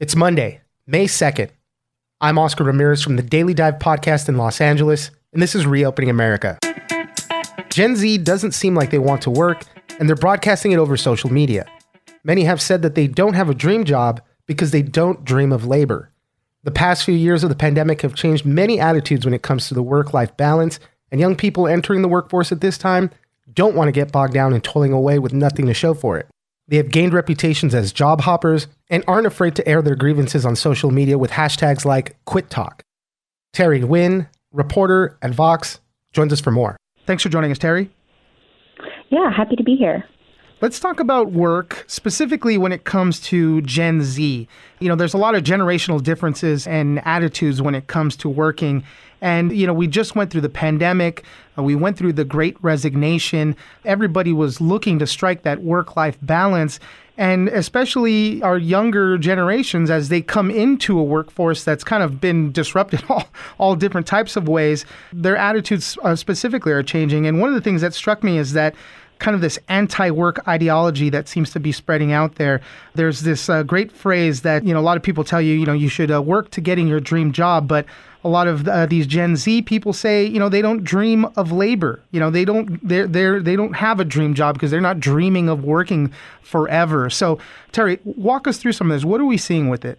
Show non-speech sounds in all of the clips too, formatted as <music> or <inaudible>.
It's Monday, May 2nd. I'm Oscar Ramirez from the Daily Dive podcast in Los Angeles, and this is Reopening America. Gen Z doesn't seem like they want to work, and they're broadcasting it over social media. Many have said that they don't have a dream job because they don't dream of labor. The past few years of the pandemic have changed many attitudes when it comes to the work life balance, and young people entering the workforce at this time don't want to get bogged down and toiling away with nothing to show for it. They have gained reputations as job hoppers and aren't afraid to air their grievances on social media with hashtags like QuitTok. Terry Nguyen, reporter at Vox, joins us for more. Thanks for joining us, Terry. Yeah, happy to be here. Let's talk about work, specifically when it comes to Gen Z. You know, there's a lot of generational differences and attitudes when it comes to working. And, you know, we just went through the pandemic, uh, we went through the great resignation. Everybody was looking to strike that work life balance. And especially our younger generations, as they come into a workforce that's kind of been disrupted <laughs> all, all different types of ways, their attitudes uh, specifically are changing. And one of the things that struck me is that kind of this anti-work ideology that seems to be spreading out there. There's this uh, great phrase that you know a lot of people tell you, you know, you should uh, work to getting your dream job, but a lot of uh, these Gen Z people say, you know, they don't dream of labor. You know, they don't they're they're they don't have a dream job because they're not dreaming of working forever. So, Terry, walk us through some of this. What are we seeing with it?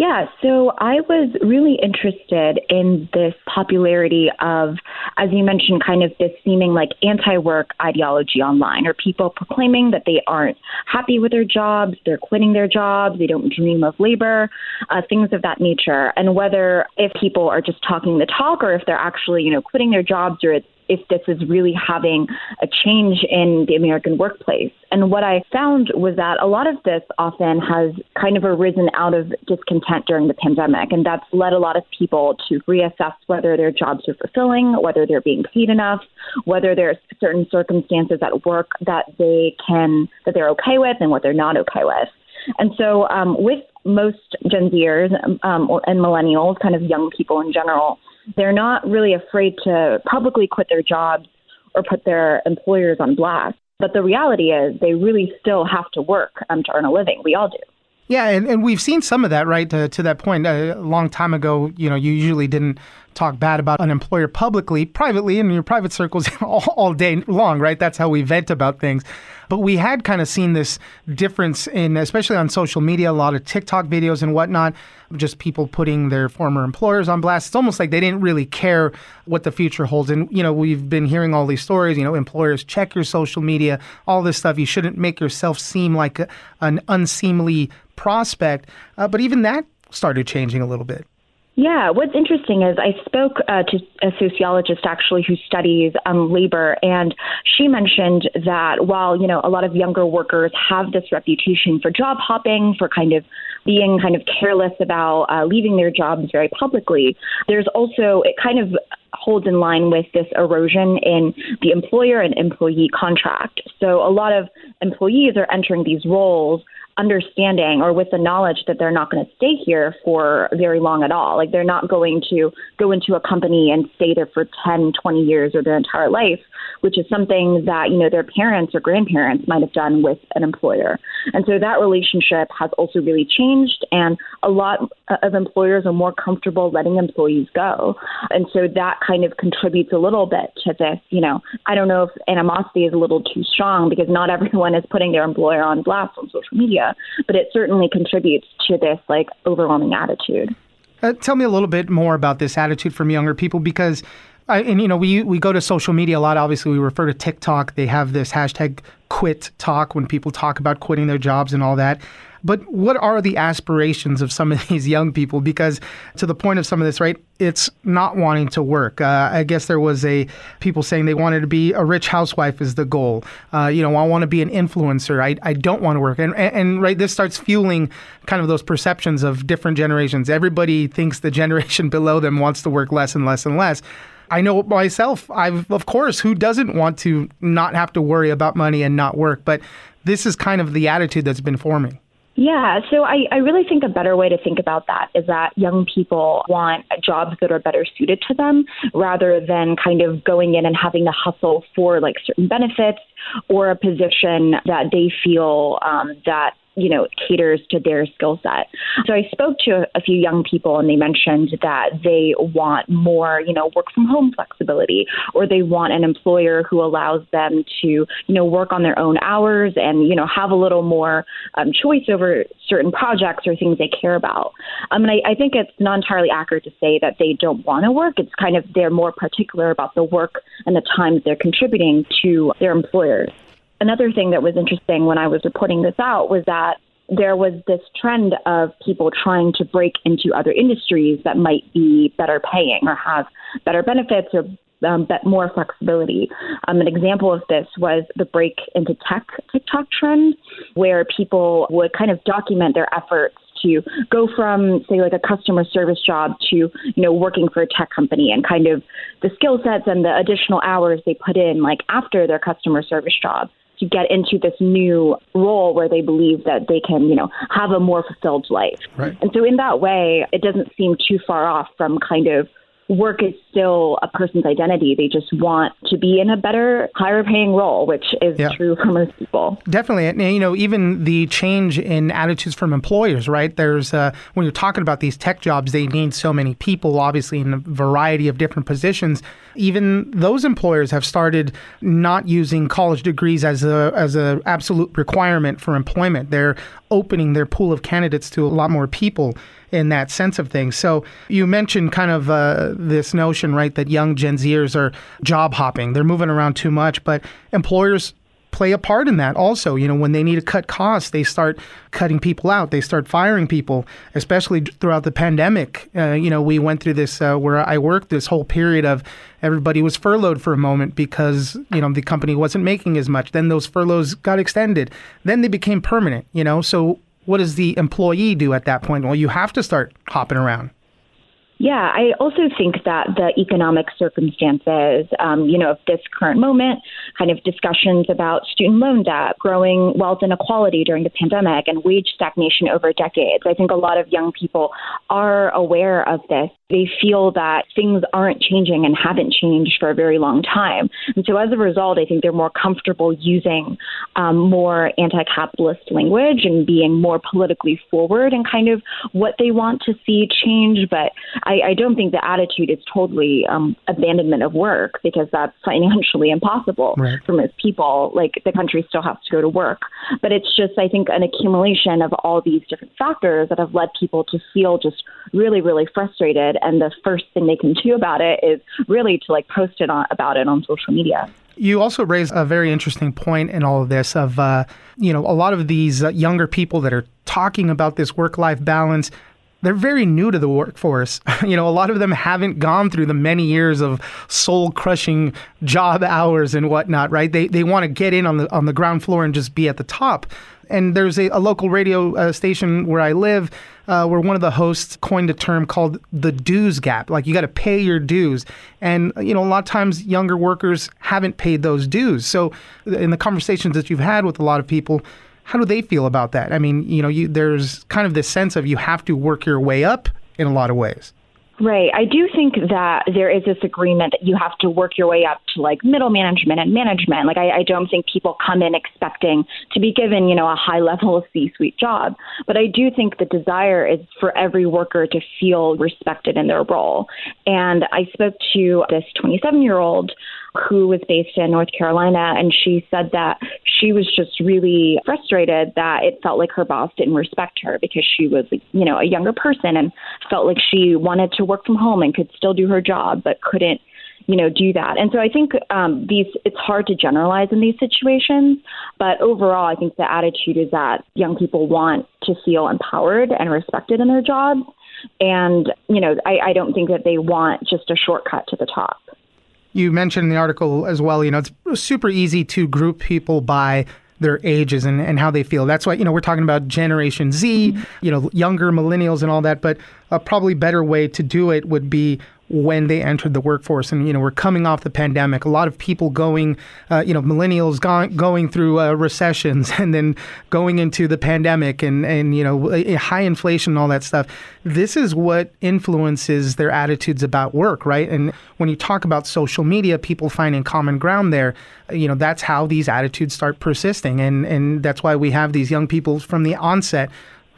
Yeah, so I was really interested in this popularity of, as you mentioned, kind of this seeming like anti work ideology online, or people proclaiming that they aren't happy with their jobs, they're quitting their jobs, they don't dream of labor, uh, things of that nature. And whether if people are just talking the talk or if they're actually, you know, quitting their jobs or it's if this is really having a change in the American workplace. And what I found was that a lot of this often has kind of arisen out of discontent during the pandemic. And that's led a lot of people to reassess whether their jobs are fulfilling, whether they're being paid enough, whether there's certain circumstances at work that they can, that they're okay with and what they're not okay with. And so, um, with most Gen Zers um, and millennials, kind of young people in general, they're not really afraid to publicly quit their jobs or put their employers on blast. But the reality is, they really still have to work um, to earn a living. We all do. Yeah, and, and we've seen some of that, right? To, to that point, uh, a long time ago, you know, you usually didn't talk bad about an employer publicly, privately in your private circles <laughs> all, all day long, right? That's how we vent about things. But we had kind of seen this difference in, especially on social media, a lot of TikTok videos and whatnot, of just people putting their former employers on blast. It's almost like they didn't really care what the future holds. And, you know, we've been hearing all these stories, you know, employers check your social media, all this stuff. You shouldn't make yourself seem like a, an unseemly prospect. Uh, but even that started changing a little bit. Yeah, what's interesting is I spoke uh, to a sociologist actually who studies um, labor, and she mentioned that while you know a lot of younger workers have this reputation for job hopping, for kind of being kind of careless about uh, leaving their jobs very publicly, there's also it kind of holds in line with this erosion in the employer and employee contract. So a lot of employees are entering these roles understanding or with the knowledge that they're not going to stay here for very long at all. Like they're not going to go into a company and stay there for 10, 20 years or their entire life, which is something that, you know, their parents or grandparents might have done with an employer. And so that relationship has also really changed. And a lot of employers are more comfortable letting employees go. And so that kind of contributes a little bit to this, you know, I don't know if animosity is a little too strong because not everyone is putting their employer on blast on social media, but it certainly contributes to this like overwhelming attitude. Uh, tell me a little bit more about this attitude from younger people because I, and you know we we go to social media a lot obviously we refer to TikTok they have this hashtag QuitTok when people talk about quitting their jobs and all that but what are the aspirations of some of <laughs> these young people? Because to the point of some of this, right, it's not wanting to work. Uh, I guess there was a people saying they wanted to be a rich housewife is the goal. Uh, you know, I want to be an influencer. I, I don't want to work. And, and, and right, this starts fueling kind of those perceptions of different generations. Everybody thinks the <laughs> generation below them wants to work less and less and less. I know myself. I've, of course, who doesn't want to not have to worry about money and not work? But this is kind of the attitude that's been forming. Yeah, so I, I really think a better way to think about that is that young people want jobs that are better suited to them rather than kind of going in and having to hustle for like certain benefits or a position that they feel um, that you know, caters to their skill set. So I spoke to a few young people and they mentioned that they want more, you know, work from home flexibility or they want an employer who allows them to, you know, work on their own hours and, you know, have a little more um, choice over certain projects or things they care about. Um, and I, I think it's not entirely accurate to say that they don't want to work. It's kind of they're more particular about the work and the times they're contributing to their employers another thing that was interesting when I was reporting this out was that there was this trend of people trying to break into other industries that might be better paying or have better benefits or um, but more flexibility. Um, an example of this was the break into tech TikTok trend, where people would kind of document their efforts to go from say like a customer service job to you know working for a tech company and kind of the skill sets and the additional hours they put in like after their customer service job to get into this new role where they believe that they can, you know, have a more fulfilled life. Right. And so in that way, it doesn't seem too far off from kind of work is still a person's identity. They just want to be in a better, higher paying role, which is yeah. true for most people. Definitely. And, you know, even the change in attitudes from employers, right? There's, uh, when you're talking about these tech jobs, they need so many people, obviously, in a variety of different positions. Even those employers have started not using college degrees as a as a absolute requirement for employment. They're opening their pool of candidates to a lot more people in that sense of things. So you mentioned kind of uh, this notion, right, that young Gen Zers are job hopping. They're moving around too much, but employers play a part in that also. You know, when they need to cut costs, they start cutting people out. They start firing people, especially throughout the pandemic. Uh, you know, we went through this uh, where I worked this whole period of everybody was furloughed for a moment because, you know, the company wasn't making as much. Then those furloughs got extended. Then they became permanent, you know. So what does the employee do at that point? Well, you have to start hopping around. Yeah, I also think that the economic circumstances, um, you know, of this current moment, kind of discussions about student loan debt, growing wealth inequality during the pandemic, and wage stagnation over decades. I think a lot of young people are aware of this. They feel that things aren't changing and haven't changed for a very long time. And so as a result, I think they're more comfortable using um, more anti capitalist language and being more politically forward and kind of what they want to see change. But I, I don't think the attitude is totally um, abandonment of work because that's financially <laughs> impossible right. for most people. Like the country still has to go to work, but it's just I think an accumulation of all these different factors that have led people to feel just really really frustrated. And the first thing they can do about it is really to like post it on about it on social media. You also raise a very interesting point in all of this of, uh, you know, a lot of these uh, younger people that are talking about this work life balance they're very new to the workforce. <laughs> you know, a lot of them haven't gone through the many years of soul crushing job <laughs> hours and whatnot, right? They they want to get in on the on the ground floor and just be at the top. And there's a, a local radio uh, station where I live uh, where one of the hosts coined a term called the dues gap. Like you got to pay your dues. And, you know, a lot of times younger workers haven't paid those dues. So in the conversations that you've had with a lot of people, how do they feel about that? I mean, you know, you, there's kind of this sense of you have to work your way up in a lot of ways. Right. I do think that there is this agreement that you have to work your way up to like middle management and management. Like, I, I don't think people come in expecting to be given, you know, a high level C suite job. But I do think the desire is for every worker to feel respected in their role. And I spoke to this 27 year old who was based in North Carolina, and she said that she was just really frustrated that it felt like her boss didn't respect her because she was, you know, a younger person and felt like she wanted to work from home and could still do her job, but couldn't you know do that. And so i think um, these it's hard to generalize in these situations but overall i think the attitude is that young people want to feel empowered and respected in their jobs and you know i, I don't think that they want just a shortcut to the top you mentioned in the article as well, you know, it's super easy to group people by their ages and, and how they feel. That's why, you know, we're talking about Generation Z, mm-hmm. you know, younger millennials and all that. But a probably better way to do it would be when they entered the workforce. And, you know, we're coming off the pandemic. A lot of people going, uh, you know, millennials go- going through uh, recessions <laughs> and then going into the pandemic and, and, you know, high inflation and all that stuff. This is what influences their attitudes about work, right? And when you talk about social media, people finding common ground there, you know, that's how these attitudes start persisting. And, and that's why we have these young people from the onset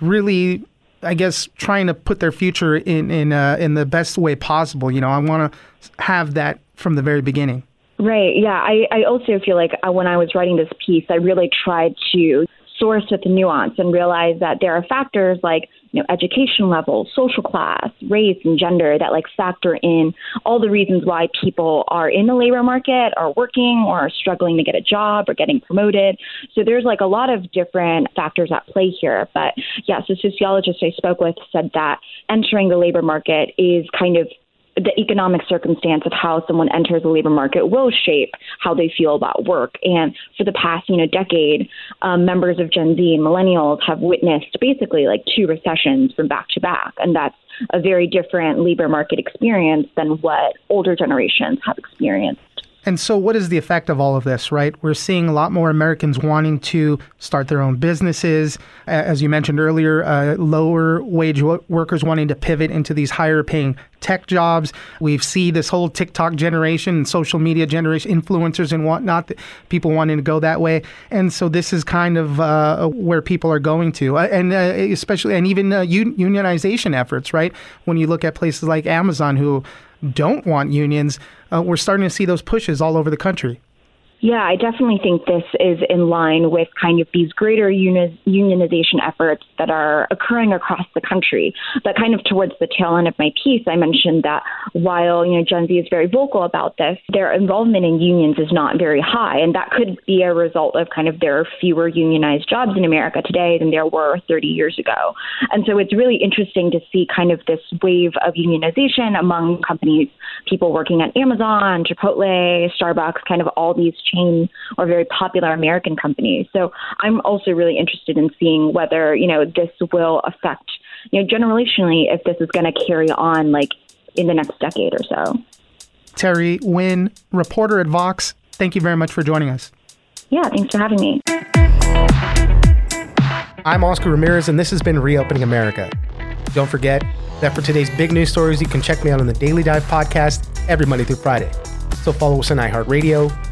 really I guess trying to put their future in in uh, in the best way possible. You know, I want to have that from the very beginning. Right. Yeah. I, I also feel like uh, when I was writing this piece, I really tried to source with the nuance and realize that there are factors like you know, education level, social class, race, and gender that like factor in all the reasons why people are in the labor market, are working, or are struggling to get a job or getting promoted. So there's like a lot of different factors at play here. But yes, the sociologist I spoke with said that entering the labor market is kind of the economic circumstance of how someone enters the labor market will shape how they feel about work. And for the past, you know, decade, um, members of Gen Z and millennials have witnessed basically like two recessions from back to back, and that's a very different labor market experience than what older generations have experienced. And so, what is the effect of all of this, right? We're seeing a lot more Americans wanting to start their own businesses. As you mentioned earlier, uh, lower wage workers wanting to pivot into these higher paying tech jobs. We've see this whole TikTok generation social media generation, influencers and whatnot, people wanting to go that way. And so, this is kind of uh, where people are going to. Uh, and uh, especially, and even uh, unionization efforts, right? When you look at places like Amazon, who don't want unions, uh, we're starting to see those pushes all over the country. Yeah, I definitely think this is in line with kind of these greater uni- unionization efforts that are occurring across the country. But kind of towards the tail end of my piece, I mentioned that while you know Gen Z is very vocal about this, their involvement in unions is not very high, and that could be a result of kind of there are fewer unionized jobs in America today than there were 30 years ago. And so it's really interesting to see kind of this wave of unionization among companies, people working at Amazon, Chipotle, Starbucks, kind of all these chain or very popular American companies. So I'm also really interested in seeing whether, you know, this will affect, you know, generationally if this is going to carry on like in the next decade or so. Terry Nguyen, reporter at Vox, thank you very much for joining us. Yeah, thanks for having me. I'm Oscar Ramirez, and this has been Reopening America. Don't forget that for today's big news stories, you can check me out on the Daily Dive podcast every Monday through Friday. So follow us on iHeartRadio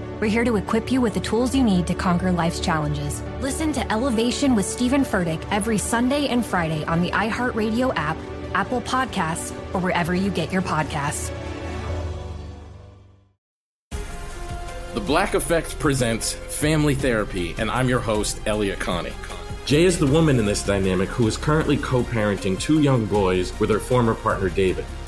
We're here to equip you with the tools you need to conquer life's challenges. Listen to Elevation with Stephen Furtick every Sunday and Friday on the iHeartRadio app, Apple Podcasts, or wherever you get your podcasts. The Black Effect presents Family Therapy, and I'm your host, Elliott Connie. Jay is the woman in this dynamic who is currently co parenting two young boys with her former partner, David.